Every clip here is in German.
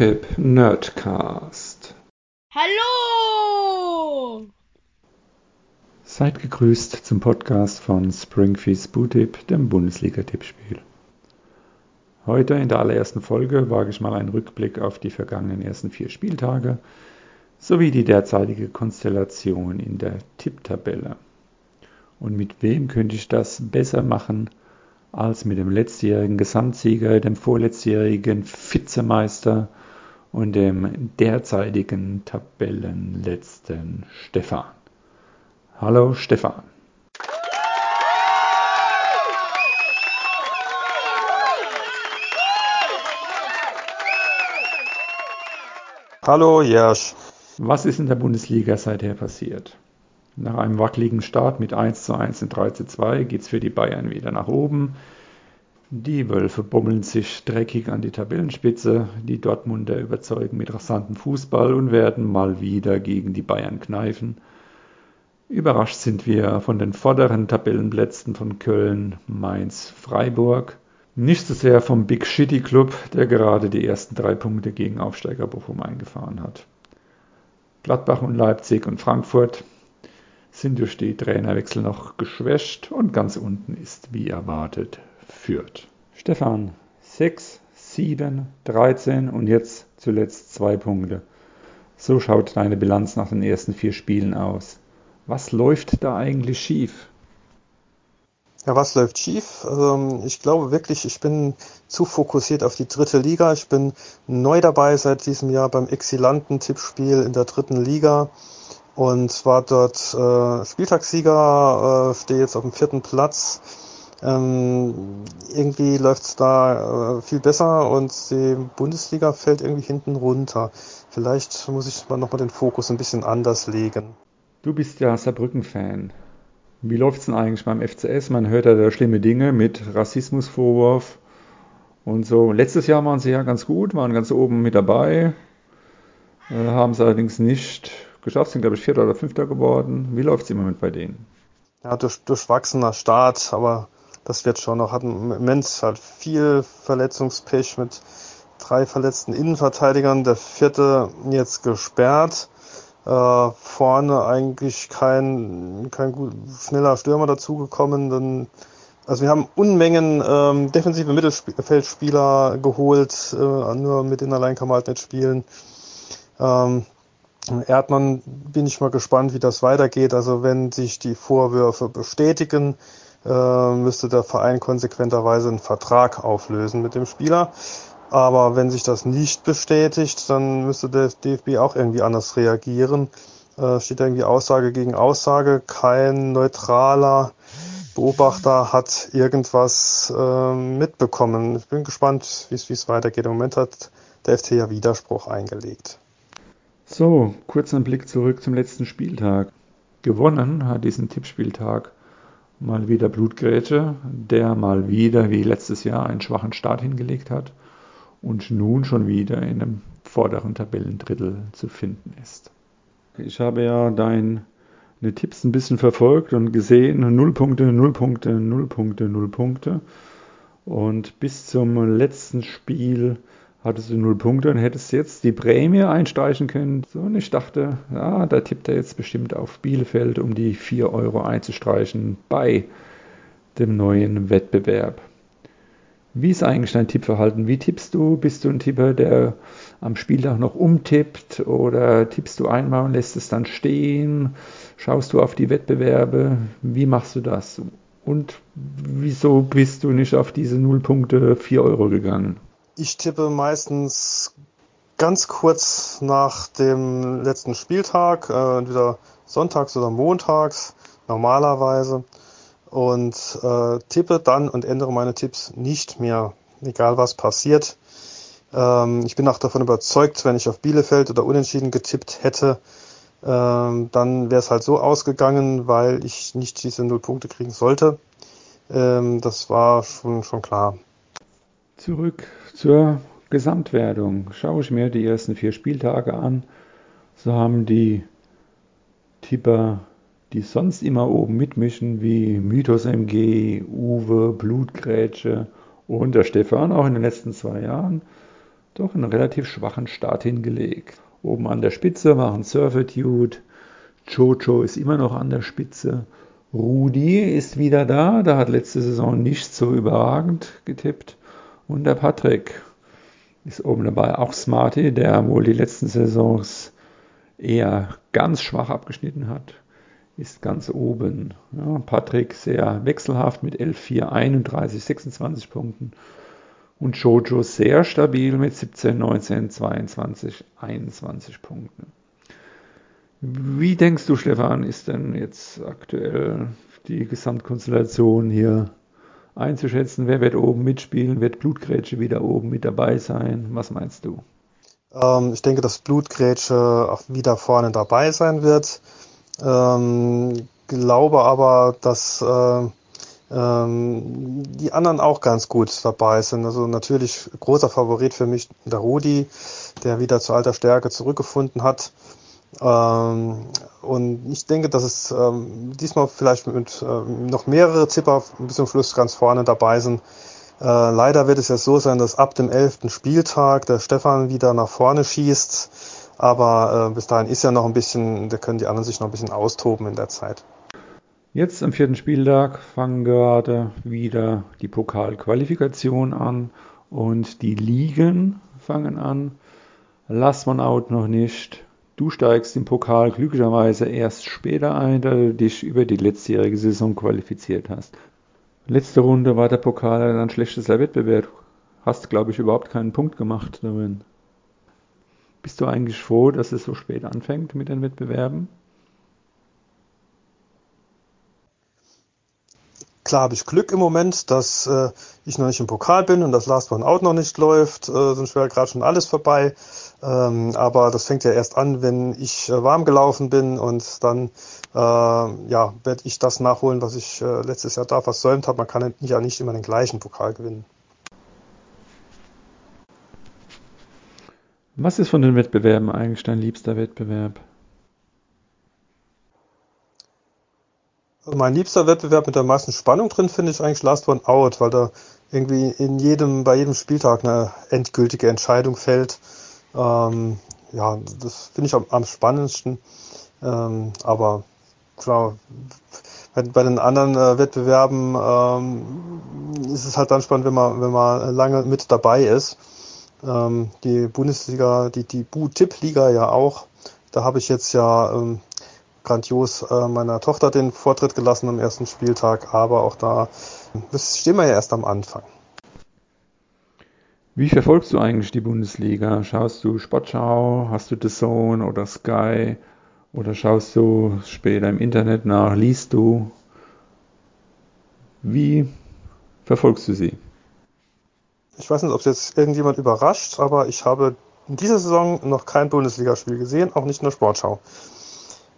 Bootip Nerdcast. Hallo! Seid gegrüßt zum Podcast von Springfish Bootip, dem Bundesliga-Tippspiel. Heute in der allerersten Folge wage ich mal einen Rückblick auf die vergangenen ersten vier Spieltage sowie die derzeitige Konstellation in der Tipptabelle. Und mit wem könnte ich das besser machen als mit dem letztjährigen Gesamtsieger, dem vorletztjährigen Vizemeister und dem derzeitigen Tabellenletzten Stefan. Hallo Stefan. Hallo Jersch. Was ist in der Bundesliga seither passiert? Nach einem wackeligen Start mit 1 zu 1 und 3 zu 2 geht es für die Bayern wieder nach oben. Die Wölfe bummeln sich dreckig an die Tabellenspitze. Die Dortmunder überzeugen mit rasantem Fußball und werden mal wieder gegen die Bayern kneifen. Überrascht sind wir von den vorderen Tabellenplätzen von Köln, Mainz, Freiburg. Nicht so sehr vom Big Shitty Club, der gerade die ersten drei Punkte gegen Aufsteiger Bochum eingefahren hat. Gladbach und Leipzig und Frankfurt sind durch die Trainerwechsel noch geschwächt und ganz unten ist wie erwartet Fürth. Stefan, 6, 7, 13 und jetzt zuletzt zwei Punkte. So schaut deine Bilanz nach den ersten vier Spielen aus. Was läuft da eigentlich schief? Ja, was läuft schief? Ähm, ich glaube wirklich, ich bin zu fokussiert auf die dritte Liga. Ich bin neu dabei seit diesem Jahr beim exzellenten Tippspiel in der dritten Liga und war dort äh, Spieltagssieger, äh, stehe jetzt auf dem vierten Platz. Ähm, irgendwie läuft's da äh, viel besser und die Bundesliga fällt irgendwie hinten runter. Vielleicht muss ich mal nochmal den Fokus ein bisschen anders legen. Du bist ja Saarbrücken-Fan. Wie läuft's denn eigentlich beim FCS? Man hört ja da schlimme Dinge mit Rassismusvorwurf und so. Letztes Jahr waren sie ja ganz gut, waren ganz oben mit dabei, äh, haben es allerdings nicht geschafft, sind glaube ich Vierter oder Fünfter geworden. Wie läuft es im Moment bei denen? Ja, durch, durchwachsener Start, aber das wird schon noch. Hat im Moment halt viel Verletzungspech mit drei verletzten Innenverteidigern. Der vierte jetzt gesperrt. Äh, vorne eigentlich kein, kein gut, schneller Stürmer dazugekommen. Also wir haben Unmengen ähm, defensive Mittelfeldspieler geholt, äh, nur mit denen allein kann man halt nicht spielen. Ähm, Erdmann bin ich mal gespannt, wie das weitergeht. Also wenn sich die Vorwürfe bestätigen, müsste der Verein konsequenterweise einen Vertrag auflösen mit dem Spieler. Aber wenn sich das nicht bestätigt, dann müsste der DFB auch irgendwie anders reagieren. Äh, steht irgendwie Aussage gegen Aussage. Kein neutraler Beobachter hat irgendwas äh, mitbekommen. Ich bin gespannt, wie es weitergeht. Im Moment hat der FC ja Widerspruch eingelegt. So, kurz ein Blick zurück zum letzten Spieltag. Gewonnen hat diesen Tippspieltag mal wieder Blutgrätsche, der mal wieder wie letztes Jahr einen schwachen Start hingelegt hat und nun schon wieder in einem vorderen Tabellendrittel zu finden ist. Ich habe ja deine Tipps ein bisschen verfolgt und gesehen, 0 Punkte, 0 Punkte, 0 Punkte, 0 Punkte. Und bis zum letzten Spiel hattest du null Punkte und hättest jetzt die Prämie einstreichen können. So, und ich dachte, ja, da tippt er jetzt bestimmt auf Bielefeld, um die 4 Euro einzustreichen bei dem neuen Wettbewerb. Wie ist eigentlich dein Tippverhalten? Wie tippst du? Bist du ein Tipper, der am Spieltag noch umtippt oder tippst du einmal und lässt es dann stehen? Schaust du auf die Wettbewerbe? Wie machst du das? Und wieso bist du nicht auf diese 0 Punkte 4 Euro gegangen? Ich tippe meistens ganz kurz nach dem letzten Spieltag, äh, entweder sonntags oder montags normalerweise und äh, tippe dann und ändere meine Tipps nicht mehr, egal was passiert. Ähm, ich bin auch davon überzeugt, wenn ich auf Bielefeld oder Unentschieden getippt hätte, ähm, dann wäre es halt so ausgegangen, weil ich nicht diese null Punkte kriegen sollte. Ähm, das war schon, schon klar. Zurück zur Gesamtwertung. Schaue ich mir die ersten vier Spieltage an, so haben die Tipper, die sonst immer oben mitmischen, wie Mythos MG, Uwe, Blutgrätsche und der Stefan auch in den letzten zwei Jahren, doch einen relativ schwachen Start hingelegt. Oben an der Spitze waren Surfitude, Jojo ist immer noch an der Spitze, Rudi ist wieder da, da hat letzte Saison nicht so überragend getippt und der Patrick ist oben dabei, auch Smarty, der wohl die letzten Saisons eher ganz schwach abgeschnitten hat, ist ganz oben. Ja, Patrick sehr wechselhaft mit 11, 4, 31, 26 Punkten und Jojo sehr stabil mit 17, 19, 22, 21 Punkten. Wie denkst du, Stefan, ist denn jetzt aktuell die Gesamtkonstellation hier einzuschätzen? Wer wird oben mitspielen? Wird Blutgrätsche wieder oben mit dabei sein? Was meinst du? Ähm, ich denke, dass Blutgrätsche auch wieder vorne dabei sein wird. Ähm, glaube aber, dass äh, ähm, die anderen auch ganz gut dabei sind. Also natürlich großer Favorit für mich der Rudi, der wieder zu alter Stärke zurückgefunden hat. Ähm, und ich denke, dass es ähm, diesmal vielleicht mit ähm, noch mehrere Zipper bis zum Schluss ganz vorne dabei sind. Äh, leider wird es ja so sein, dass ab dem elften Spieltag der Stefan wieder nach vorne schießt. Aber äh, bis dahin ist ja noch ein bisschen, da können die anderen sich noch ein bisschen austoben in der Zeit. Jetzt am vierten Spieltag fangen gerade wieder die Pokalqualifikation an und die Ligen fangen an. Last one out noch nicht. Du steigst im Pokal glücklicherweise erst später ein, da du dich über die letztjährige Saison qualifiziert hast. Letzte Runde war der Pokal ein schlechtester Wettbewerb. Hast, glaube ich, überhaupt keinen Punkt gemacht darin. Bist du eigentlich froh, dass es so spät anfängt mit den Wettbewerben? Klar habe ich Glück im Moment, dass äh, ich noch nicht im Pokal bin und das Last One Out noch nicht läuft, äh, sonst wäre gerade schon alles vorbei. Ähm, aber das fängt ja erst an, wenn ich äh, warm gelaufen bin und dann äh, ja, werde ich das nachholen, was ich äh, letztes Jahr da versäumt habe. Man kann ja nicht immer den gleichen Pokal gewinnen. Was ist von den Wettbewerben eigentlich dein liebster Wettbewerb? Mein liebster Wettbewerb mit der meisten Spannung drin finde ich eigentlich Last One Out, weil da irgendwie in jedem, bei jedem Spieltag eine endgültige Entscheidung fällt. Ähm, ja, das finde ich am, am spannendsten. Ähm, aber klar, bei, bei den anderen äh, Wettbewerben ähm, ist es halt dann spannend, wenn man, wenn man lange mit dabei ist. Ähm, die Bundesliga, die, die Bu-Tipp-Liga ja auch. Da habe ich jetzt ja ähm, grandios äh, meiner Tochter den Vortritt gelassen am ersten Spieltag, aber auch da stehen wir ja erst am Anfang. Wie verfolgst du eigentlich die Bundesliga? Schaust du Sportschau, hast du The Zone oder Sky oder schaust du später im Internet nach, liest du? Wie verfolgst du sie? Ich weiß nicht, ob es jetzt irgendjemand überrascht, aber ich habe in dieser Saison noch kein Bundesligaspiel gesehen, auch nicht in der Sportschau.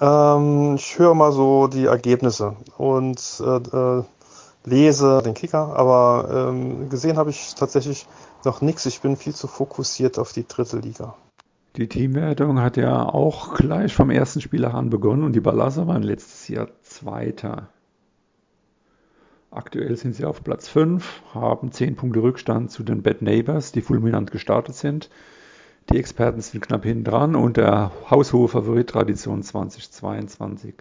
Ähm, ich höre mal so die Ergebnisse und äh, äh, lese den Kicker, aber ähm, gesehen habe ich tatsächlich noch nichts. Ich bin viel zu fokussiert auf die dritte Liga. Die Teamwertung hat ja auch gleich vom ersten Spieltag an begonnen und die Balasser waren letztes Jahr Zweiter. Aktuell sind sie auf Platz 5, haben 10 Punkte Rückstand zu den Bad Neighbors, die fulminant gestartet sind. Die Experten sind knapp hinten dran und der haushohe Favorit Tradition 2022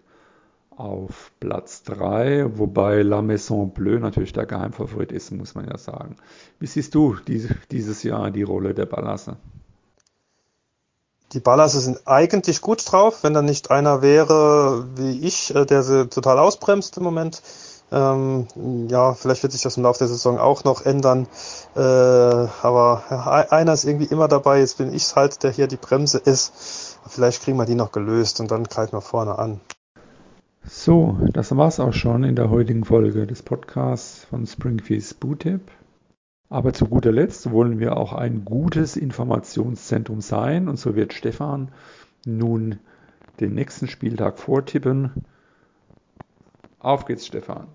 auf Platz 3, wobei La Maison Bleue natürlich der Geheimfavorit ist, muss man ja sagen. Wie siehst du diese, dieses Jahr die Rolle der Ballasse? Die Ballasse sind eigentlich gut drauf, wenn da nicht einer wäre wie ich, äh, der sie total ausbremst im Moment. Ähm, ja, vielleicht wird sich das im Laufe der Saison auch noch ändern. Äh, aber einer ist irgendwie immer dabei. Jetzt bin ich halt, der hier die Bremse ist. Vielleicht kriegen wir die noch gelöst und dann greifen wir vorne an. So, das war's auch schon in der heutigen Folge des Podcasts von Springfields Bootip. Aber zu guter Letzt wollen wir auch ein gutes Informationszentrum sein und so wird Stefan nun den nächsten Spieltag vortippen. Auf geht's, Stefan.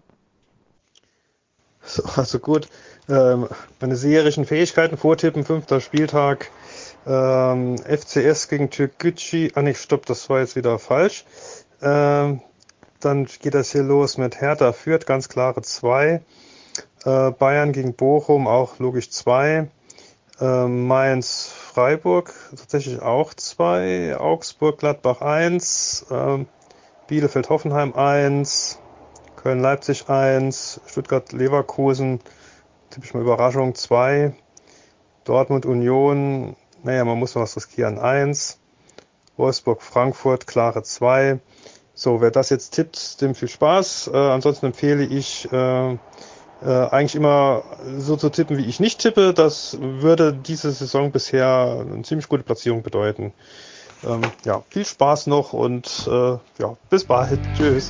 So, also gut. Ähm, meine seherischen Fähigkeiten vortippen, fünfter Spieltag. Ähm, FCS gegen Türkgücü. Ah, nicht, stopp, das war jetzt wieder falsch. Ähm, dann geht das hier los mit Hertha Fürth, ganz klare 2. Äh, Bayern gegen Bochum, auch logisch 2. Äh, Mainz, Freiburg tatsächlich auch zwei. Augsburg, Gladbach 1. Äh, Bielefeld, Hoffenheim 1. Köln, Leipzig 1. Stuttgart, Leverkusen. Typisch mal Überraschung 2. Dortmund, Union. Naja, man muss noch was riskieren. 1. Wolfsburg, Frankfurt, klare 2. So, wer das jetzt tippt, dem viel Spaß. Äh, ansonsten empfehle ich äh, äh, eigentlich immer so zu tippen, wie ich nicht tippe. Das würde diese Saison bisher eine ziemlich gute Platzierung bedeuten. Ähm, ja, viel Spaß noch und äh, ja, bis bald. Tschüss.